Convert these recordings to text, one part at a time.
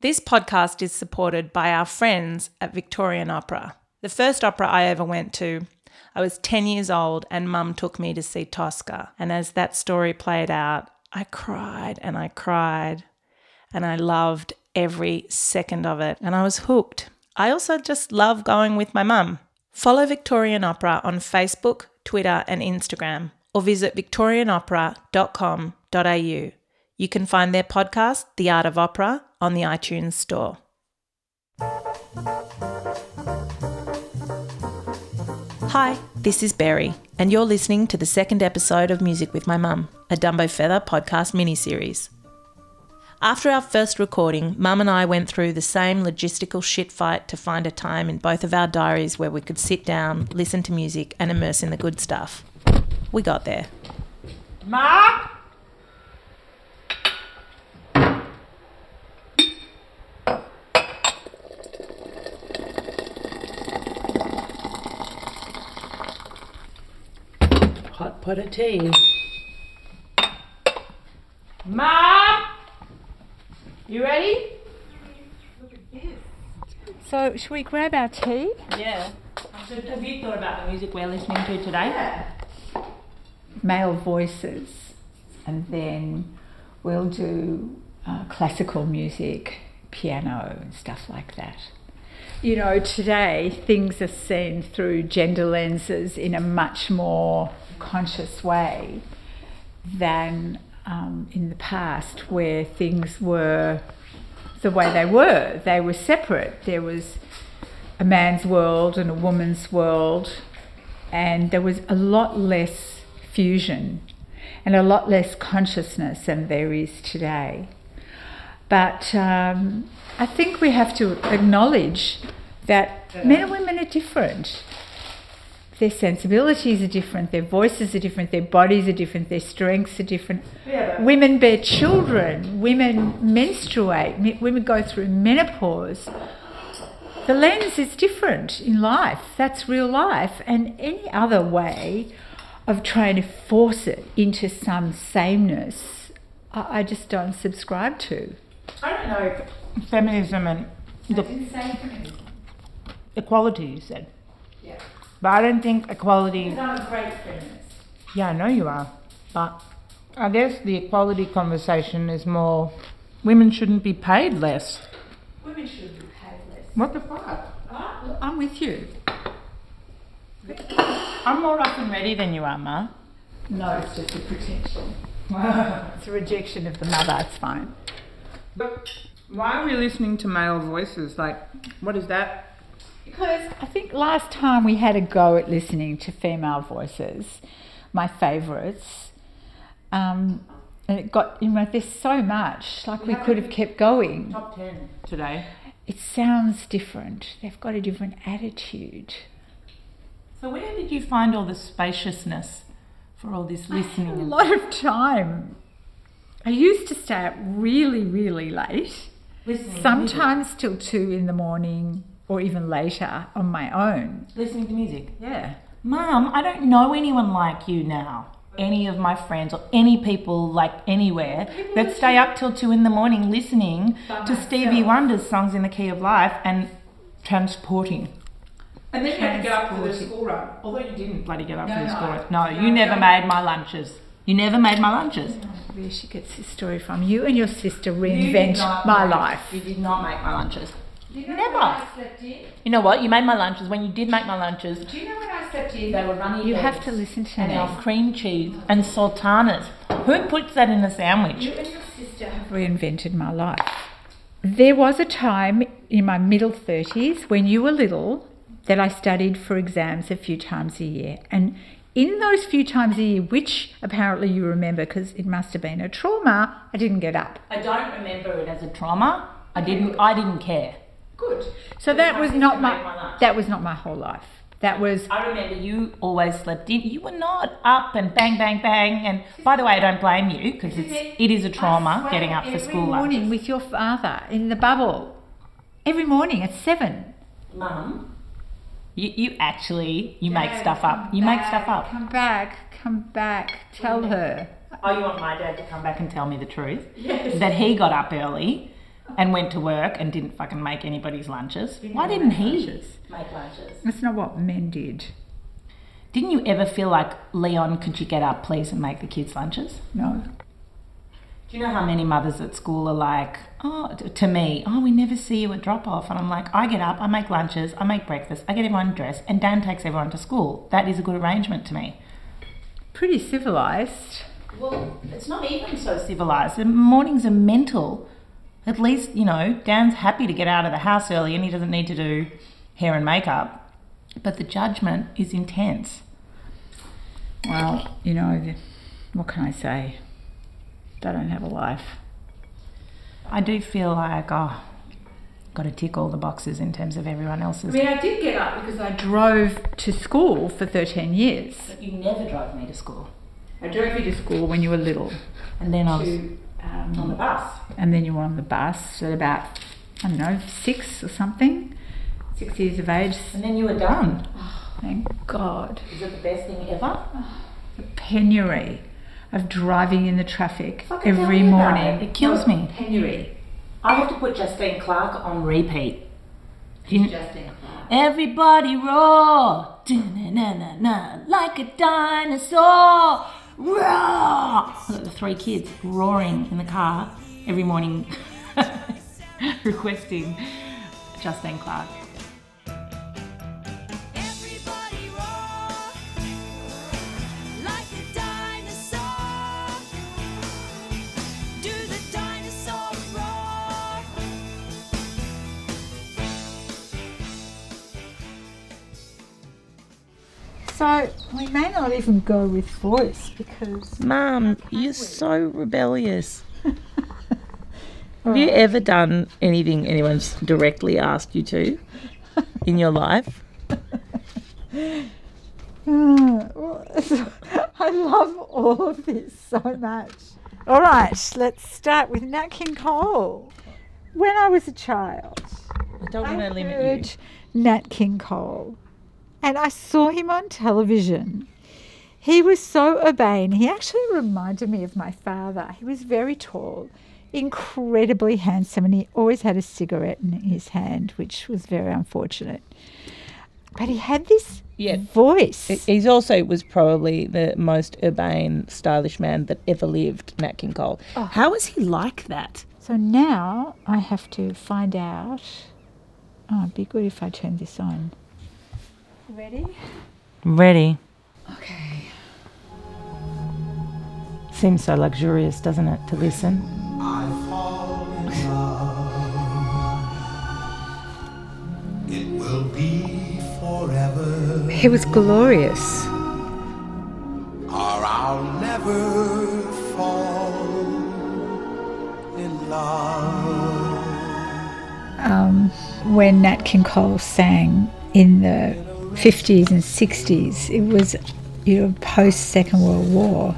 This podcast is supported by our friends at Victorian Opera. The first opera I ever went to, I was 10 years old and mum took me to see Tosca. And as that story played out, I cried and I cried and I loved every second of it and I was hooked. I also just love going with my mum. Follow Victorian Opera on Facebook, Twitter, and Instagram, or visit victorianopera.com.au. You can find their podcast, The Art of Opera, on the iTunes Store. Hi, this is Barry, and you're listening to the second episode of Music with My Mum, a Dumbo Feather podcast mini-series. After our first recording, Mum and I went through the same logistical shit fight to find a time in both of our diaries where we could sit down, listen to music, and immerse in the good stuff. We got there. Ma? Hot pot of tea. Ma? You ready? So, should we grab our tea? Yeah. Have you thought about the music we're listening to today? Male voices, and then we'll do uh, classical music, piano, and stuff like that. You know, today things are seen through gender lenses in a much more conscious way than um, in the past, where things were the way they were. They were separate. There was a man's world and a woman's world, and there was a lot less fusion and a lot less consciousness than there is today. But um, I think we have to acknowledge that men and women are different. Their sensibilities are different, their voices are different, their bodies are different, their strengths are different. Women bear children, women menstruate, me- women go through menopause. The lens is different in life, that's real life, and any other way of trying to force it into some sameness, I, I just don't subscribe to. I don't know if feminism and the equality you said. Yeah. But I don't think equality. I'm a great feminist. Yeah, I know you are. But I guess the equality conversation is more women shouldn't be paid less. Women should be paid less. What the fuck? I'm with you. I'm more up and ready than you are, Ma. No, it's just a protection. it's a rejection of the mother, it's fine. But why are we listening to male voices? Like, what is that? Because I think last time we had a go at listening to female voices, my favourites, um, and it got, you know, there's so much, like we could have kept going. Top 10 today. It sounds different. They've got a different attitude. So where did you find all the spaciousness for all this I had a lot of time. I used to stay up really, really late, listening, sometimes till two in the morning or even later on my own. listening to music. Yeah. Mum, I don't know anyone like you now. Any of my friends or any people like anywhere that stay up till two in the morning listening to Stevie Wonder's songs in the key of life and transporting. And then you had to get up for the school run. Although you didn't bloody get up No, for the school I- run. No, no you never made my lunches. You never made my lunches. Where she gets this story from. You and your sister reinvent not my make- life. You did not make my lunches. Do you know Never. when I slept in? You know what? You made my lunches. When you did make my lunches, Do you know when I slept in? they were runny You eggs have to listen to and me. our cream cheese and sultanas. Who puts that in a sandwich? You and your sister have reinvented my life. There was a time in my middle 30s when you were little that I studied for exams a few times a year. And in those few times a year, which apparently you remember because it must have been a trauma, I didn't get up. I don't remember it as a trauma. I didn't. I didn't care. Good. So that was not my my that was not my whole life. That was I remember you always slept in. You were not up and bang, bang, bang. And by the way, I don't blame you because it's it is a trauma getting up for school. every morning lunches. with your father in the bubble. Every morning at seven. Mum, you, you actually you make stuff up. You make stuff up. Come back, come back. Tell her. Oh, you want my dad to come back and tell me the truth? Yes. That he got up early and went to work and didn't fucking make anybody's lunches. Why didn't he make lunches? That's not what men did. Didn't you ever feel like, Leon, could you get up, please, and make the kids' lunches? No. Do you know how many mothers at school are like, oh, to me, oh, we never see you at drop off? And I'm like, I get up, I make lunches, I make breakfast, I get everyone dressed, and Dan takes everyone to school. That is a good arrangement to me. Pretty civilized. Well, it's not even so civilized. The mornings are mental. At least, you know, Dan's happy to get out of the house early and he doesn't need to do hair and makeup. But the judgment is intense. Well, you know, what can I say? They don't have a life. I do feel like, oh, got to tick all the boxes in terms of everyone else's. I mean, I did get up because I drove to school for 13 years. But you never drove me to school. I drove you to school when you were little. And then I was um, on the bus. and then you were on the bus at about, I don't know, six or something. Six years of age. And then you were done. Thank God. Is it the best thing ever? The penury of driving in the traffic every morning. it. It kills No, me. Penury. I have to put Justine Clarke on repeat. Do you- Justin. Everybody roar, na like a dinosaur, roar. The three kids roaring in the car every morning, requesting Justine Clarke. So we may not even go with voice because Mum, you're so rebellious. Have you ever done anything anyone's directly asked you to in your life? I love all of this so much. All right, let's start with Nat King Cole. When I was a child, I don't want to limit you. Nat King Cole, and I saw him on television. He was so urbane. He actually reminded me of my father. He was very tall, incredibly handsome, and he always had a cigarette in his hand, which was very unfortunate. But he had this Yeah. voice. He's also was probably the most urbane, stylish man that ever lived, Nat King Cole. Oh. How is he like that? So now I have to find out. Oh, it'd be good if I turn this on. Ready? Ready. Okay. Seems so luxurious, doesn't it, to listen? I fall in love. It will be forever, He was glorious. or I'll never fall in love. Um, when Nat King Cole sang in the 50s and 60s, it was you know, post Second World War.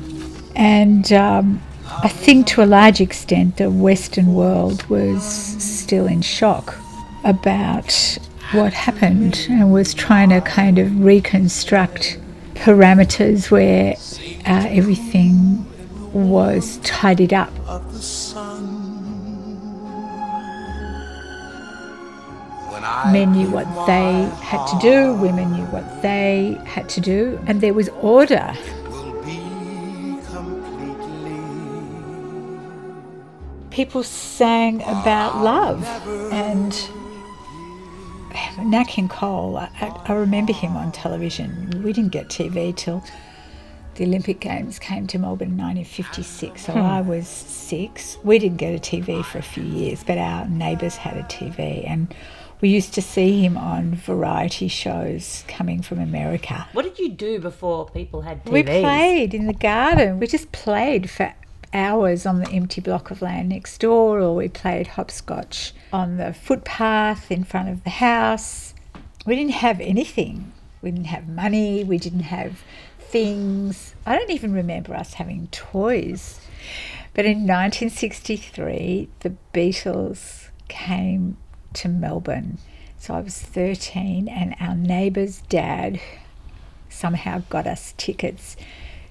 And um, I think to a large extent the Western world was still in shock about what happened and was trying to kind of reconstruct parameters where uh, everything was tidied up. Men knew what they had to do, women knew what they had to do, and there was order. will be completely People sang about love, and Nat King Cole, I, I remember him on television. We didn't get TV till the Olympic Games came to Melbourne in 1956, so hmm. I was six. We didn't get a TV for a few years, but our neighbours had a TV, and we used to see him on variety shows coming from America. What did you do before people had TVs? We played in the garden. We just played for hours on the empty block of land next door, or we played hopscotch on the footpath in front of the house. We didn't have anything. We didn't have money. We didn't have things. I don't even remember us having toys. But in 1963, the Beatles came to Melbourne. So I was 13, and our neighbour's dad somehow got us tickets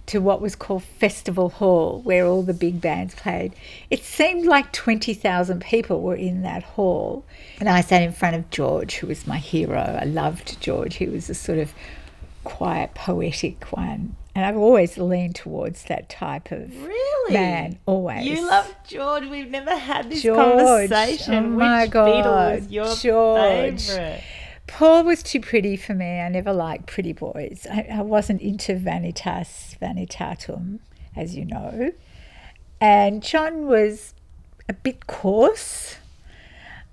to what was called Festival Hall, where all the big bands played. It seemed like 20,000 people were in that hall. And I sat in front of George, who was my hero. I loved George. He was a sort of quiet, poetic one. And I've always leaned towards that type of Really? man, always. You love George. We've never had this George. conversation. Oh my Which God. Beatle your George. favorite? Paul was too pretty for me. I never liked pretty boys. I, I wasn't into vanitas vanitatum, as you know. And John was a bit coarse,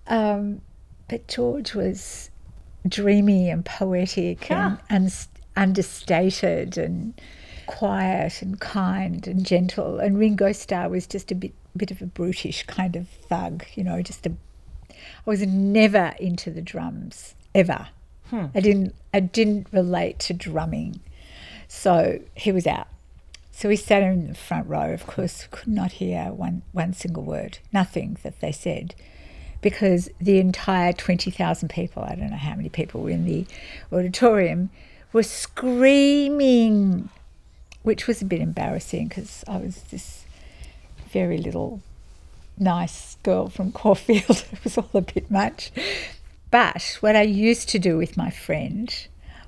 um, but George was dreamy and poetic and un- understated and quiet and kind and gentle. And Ringo Starr was just a bit bit of a brutish kind of thug, you know, just a I was never into the drums ever. Hmm. I didn't I didn't relate to drumming. So he was out. So we sat in the front row, of course, could not hear one, one single word, nothing that they said, because the entire 20,000 people, I don't know how many people were in the auditorium, were screaming, which was a bit embarrassing because I was this very little nice girl from Caulfield. it was all a bit much. But what I used to do with my friend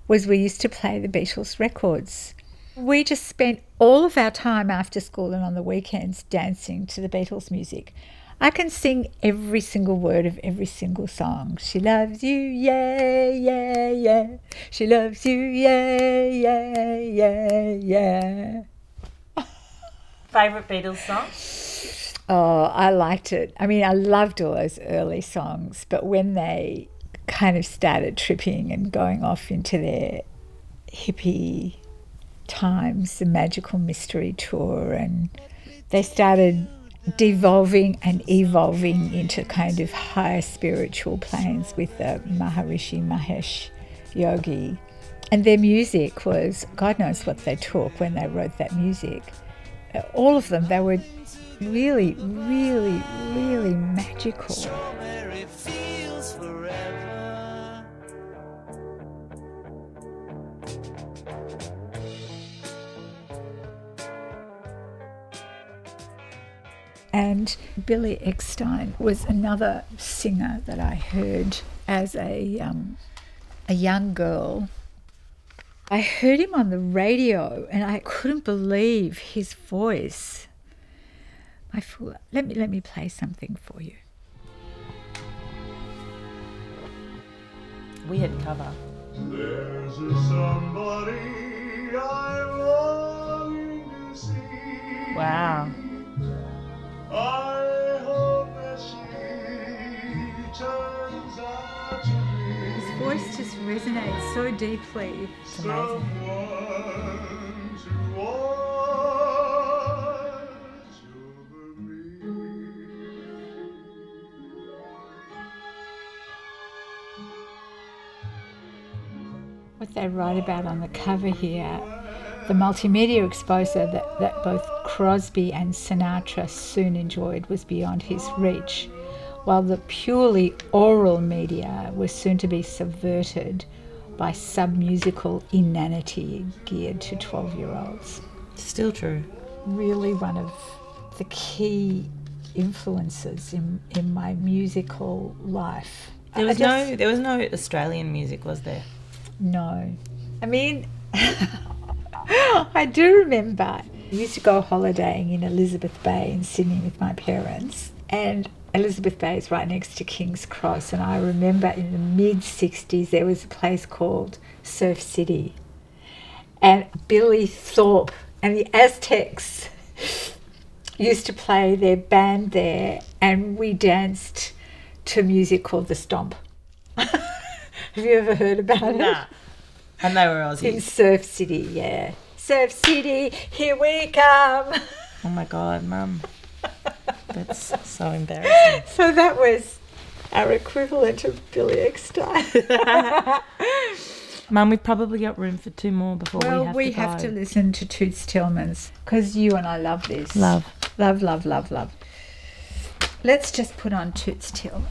was we used to play the Beatles records. We just spent all of our time after school and on the weekends dancing to the Beatles music. I can sing every single word of every single song. She loves you, yeah, yeah, yeah. She loves you, yeah, yeah, yeah, yeah. Favorite Beatles song? Oh, I liked it. I mean, I loved all those early songs, but when they kind of started tripping and going off into their hippie times, the Magical Mystery Tour, and they started devolving and evolving into kind of higher spiritual planes with the Maharishi Mahesh Yogi. And their music was, God knows what they took when they wrote that music. All of them, they were really, really, really magical. And Billy Eckstine was another singer that I heard as a, um, a young girl. I heard him on the radio and I couldn't believe his voice. My fool. Let me let me play something for you. Weird cover. There's a somebody I'm longing to see. Wow. His voice just resonates so deeply. what they write about on the cover here, the multimedia exposure that, that both Crosby and Sinatra soon enjoyed was beyond his reach, while the purely oral media was soon to be subverted by sub musical inanity geared to 12 year olds. Still true. Really, one of the key influences in, in my musical life. There was just- no there was no Australian music, was there? No. I mean, I do remember I used to go holidaying in Elizabeth Bay in Sydney with my parents, and Elizabeth Bay is right next to King's Cross. And I remember in the mid 60s there was a place called Surf City, and Billy Thorpe and the Aztecs used to play their band there, and we danced to music called The Stomp. Have you ever heard about it? Nah. And they were In Surf City, yeah. Surf City, here we come. Oh my god, mum. That's so embarrassing. So that was our equivalent of Billy Eckstine. Mum, we've probably got room for two more before well, we have we to go. have to listen to Toots Thielemans because you and I love this. Love. Love, love, love, love. Let's just put on Toots Till.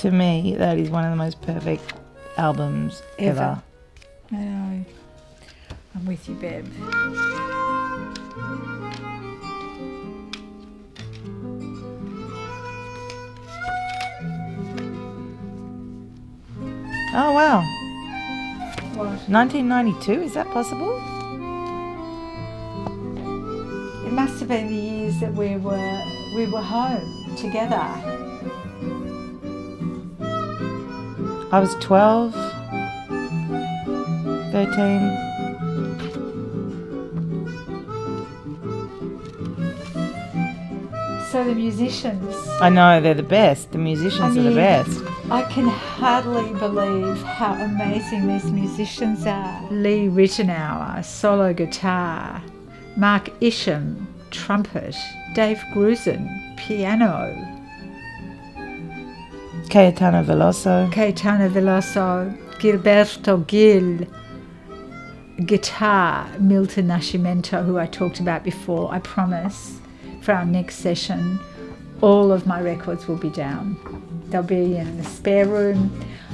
To me, that is one of the most perfect albums ever. Ever. I know. I'm with you, Bev. Oh wow. What? 1992, is that possible? It must have been the years that we were we were home together. I was 12, 13. So the musicians, I know, they're the best. The musicians I are the best. I can hardly believe how amazing these musicians are. Lee Ritenour, solo guitar. Mark Isham, trumpet. Dave Grusin, piano. Cayetano Veloso. Caetano Veloso, Gilberto Gil, guitar, Milton Nascimento, who I talked about before. I promise for our next session, all of my records will be down. They'll be in the spare room.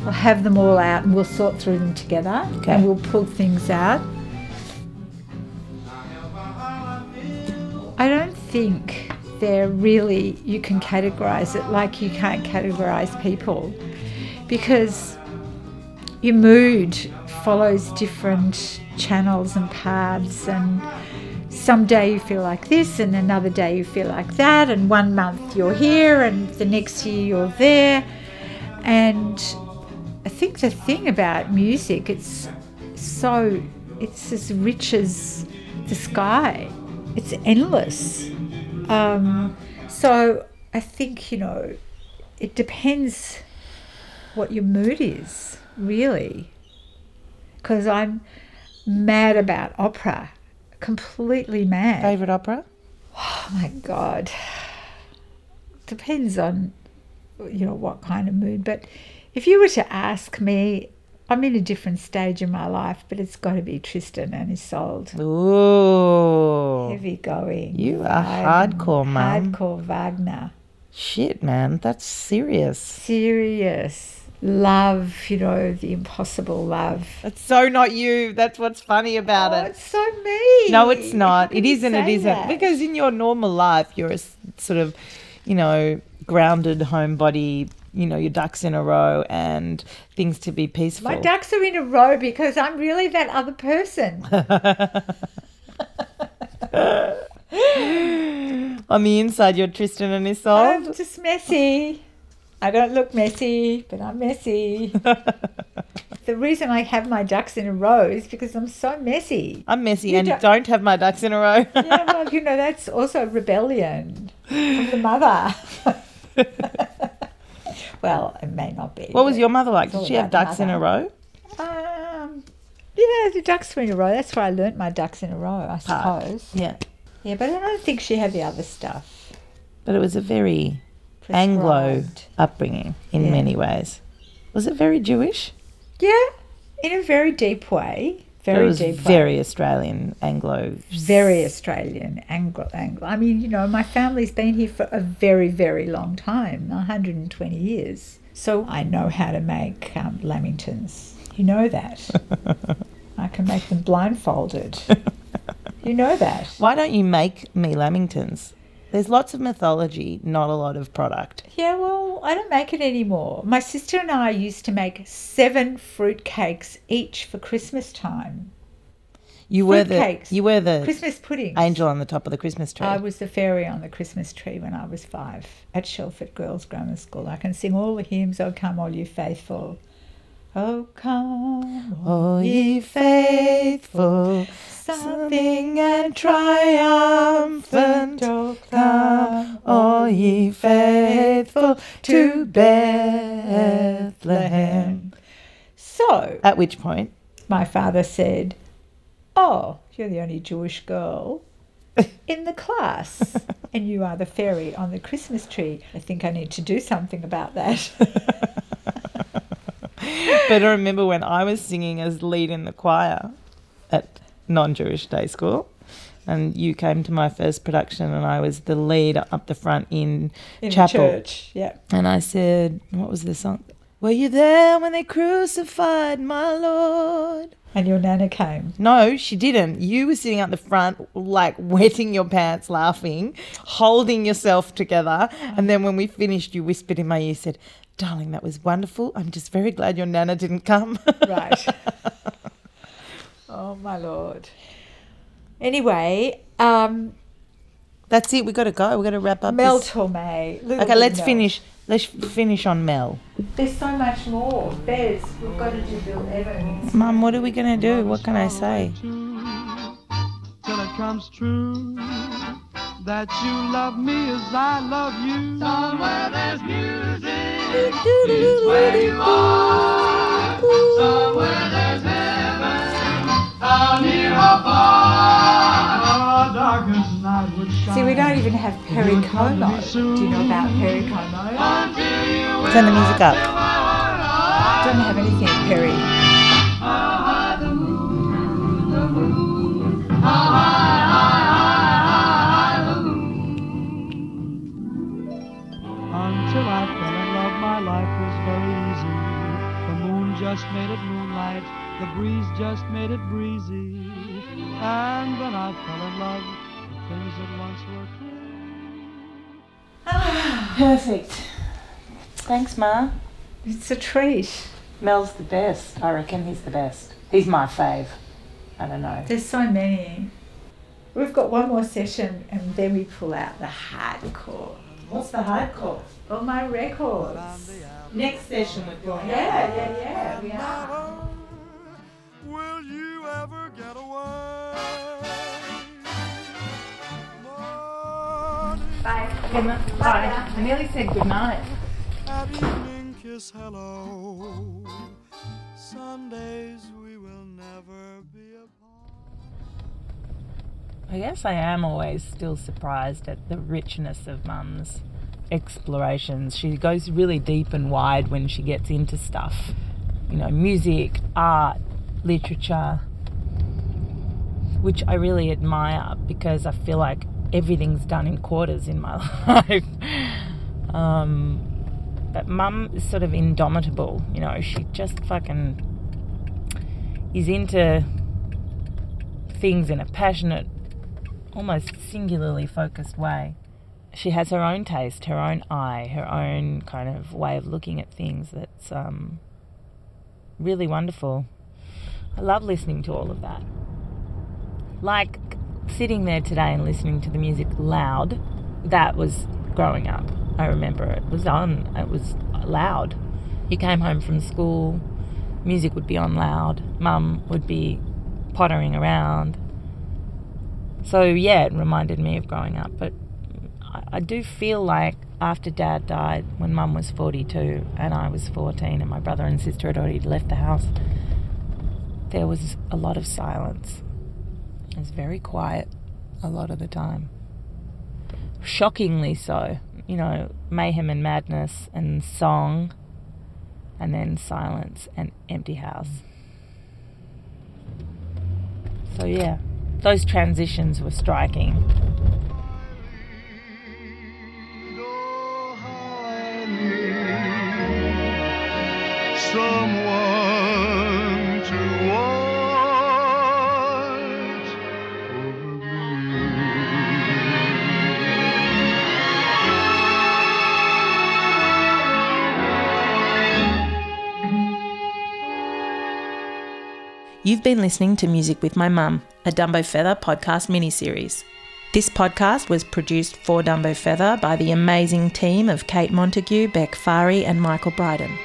I'll have them all out and we'll sort through them together Okay. and we'll pull things out. I don't think they're really, you can categorize it like you can't categorize people. Because your mood follows different channels and paths and some day you feel like this and another day you feel like that and one month you're here and the next year you're there. And i think the thing about music it's so it's as rich as the sky. It's endless um, so i think you know it depends what your mood is really. Because i'm mad about opera. Completely mad. Favorite opera? Oh my god. Depends on you know what kind of mood, but if you were to ask me, I'm in a different stage in my life, but it's got to be Tristan and Isolde. Ooh. Heavy going. You are hardcore, Mum. Hardcore Wagner. Shit, man. That's serious. Serious. Love, you know, the impossible love. That's so not you. That's what's funny about Oh, it. it's so me. No, it's not. It isn't. It isn't. that? Because in your normal life, you're a sort of, you know, grounded homebody. You know, your ducks in a row and things to be peaceful. my ducks are in a row because I'm really that other person. On the inside, you're Tristan and Isolde. I'm just messy. I don't look messy, but I'm messy. the reason I have my ducks in a row is because I'm so messy. I'm messy You and don't- don't have my ducks in a row. Yeah, well, you know, that's also rebellion from the mother. well, it may not be. what was your mother like? Did she have about the ducks in a row? Um, yeah, the ducks were in a row. That's where I learnt my ducks in a row, I Part. suppose. Yeah. Yeah, but I don't think she had the other stuff. But it was a very Anglo prescribed. upbringing in Yeah. many ways. Was it very Jewish? Yeah, in a very deep way. Very deep way. very Australian Anglo. very Australian, Anglo, Anglo. I mean, you know, my family's been here for a very, very long time 120 years. So I know how to make um, lamingtons. You know that. I can make them blindfolded. You know that. Why don't you make me lamingtons? There's lots of mythology, not a lot of product. Yeah, well, I don't make it anymore. My sister and I used to make seven fruit cakes each for Christmas time. You were the Fruitcakes. you were the Christmas puddings. angel on the top of the Christmas tree. I was the fairy on the Christmas tree when I was five at Shelford Girls Grammar School. I can sing all the hymns, Oh Come All You Faithful. Oh come, Oh, ye faithful, something and triumphant, oh come, all ye faithful to Bethlehem. So At which point, my father said, Oh, you're the only Jewish girl in the class, and you are the fairy on the Christmas tree. I think I need to do something about that. but I remember when I was singing as lead in the choir at non-Jewish day school, and you came to my first production, and I was the lead up the front in, In chapel. church. Yeah. And I said, "What was the song? Were you there when they crucified my Lord?" And your nana came. No, she didn't. You were sitting at the front, like wetting your pants, laughing, holding yourself together. And then when we finished, you whispered in my ear, said, Darling, that was wonderful. I'm just very glad your nana didn't come. Right. oh my lord. Anyway, um, That's it. We got to go. We got to wrap up. Mel this- Torme. Little Okay, let's Mel. finish. Let's finish on Mel. There's so much more. Bez, we've got to do Bill Evans. Mum, what are we going to do? What can I say? till it comes true that you love me as I love you. Somewhere there's music is where you. Somewhere there's heaven, down here above. Our darkest night would shine. See, we don't even have Perry Como. Do you know about Perry Como? until Turn the music up. Don't have anything just made it moonlight, the breeze just made it breezy. And then I fell in love, the things that once were true. Perfect. Thanks, Ma. It's a treat. Mel's the best. I reckon he's the best. He's my fave. I don't know. There's so many. We've got one more session and then we pull out the hardcore. What's the hardcore? All my records. Next session we're pulling Yeah, yeah, yeah. We are. Will you ever get away? Morning Bye. Bye. I nearly said good night. at evening kiss hello. Sundays we will never be apart. I guess I am always still surprised at the richness of Mum's explorations. She goes really deep and wide when she gets into stuff. You know, music, art, literature, which I really admire because I feel like everything's done in quarters in my life. um, but Mum is sort of indomitable, you know, she just fucking is into things in a passionate almost singularly focused way. She has her own taste, her own eye, her own kind of way of looking at things that's um, really wonderful. I love listening to all of that. Like sitting there today and listening to the music loud, that was growing up. I remember it was on, it was loud. You came home from school, music would be on loud, mum would be pottering around, so yeah, it reminded me of growing up. But I, do feel like after Dad died, when Mum was 42 and I was 14, and my brother and sister had already left the house, there was a lot of silence. It was very quiet a lot of the time. Shockingly so. You know, mayhem and madness and song, and then silence and empty house. So yeah, those transitions were striking. You've been listening to Music with My Mum, a Dumbo Feather podcast miniseries. This podcast was produced for Dumbo Feather by the amazing team of Kate Montague, Beck Fari, and Michael Bryden.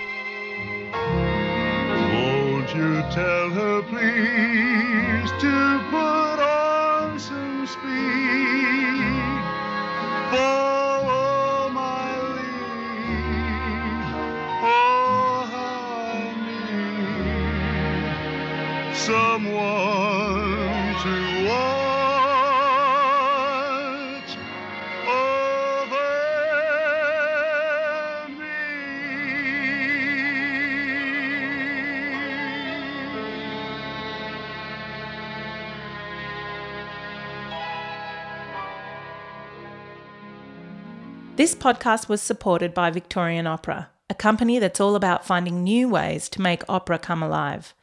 This podcast was supported by Victorian Opera, a company that's all about finding new ways to make opera come alive.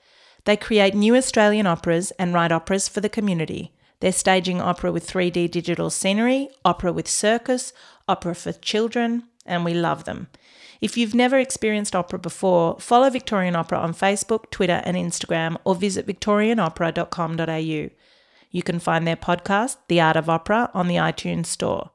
They create new Australian operas and write operas for the community. They're staging opera with 3D digital scenery, opera with circus, opera for children, and we love them. If you've never experienced opera before, follow Victorian Opera on Facebook, Twitter, and Instagram, or visit victorianopera.com.au. You can find their podcast, The Art of Opera, on the iTunes Store.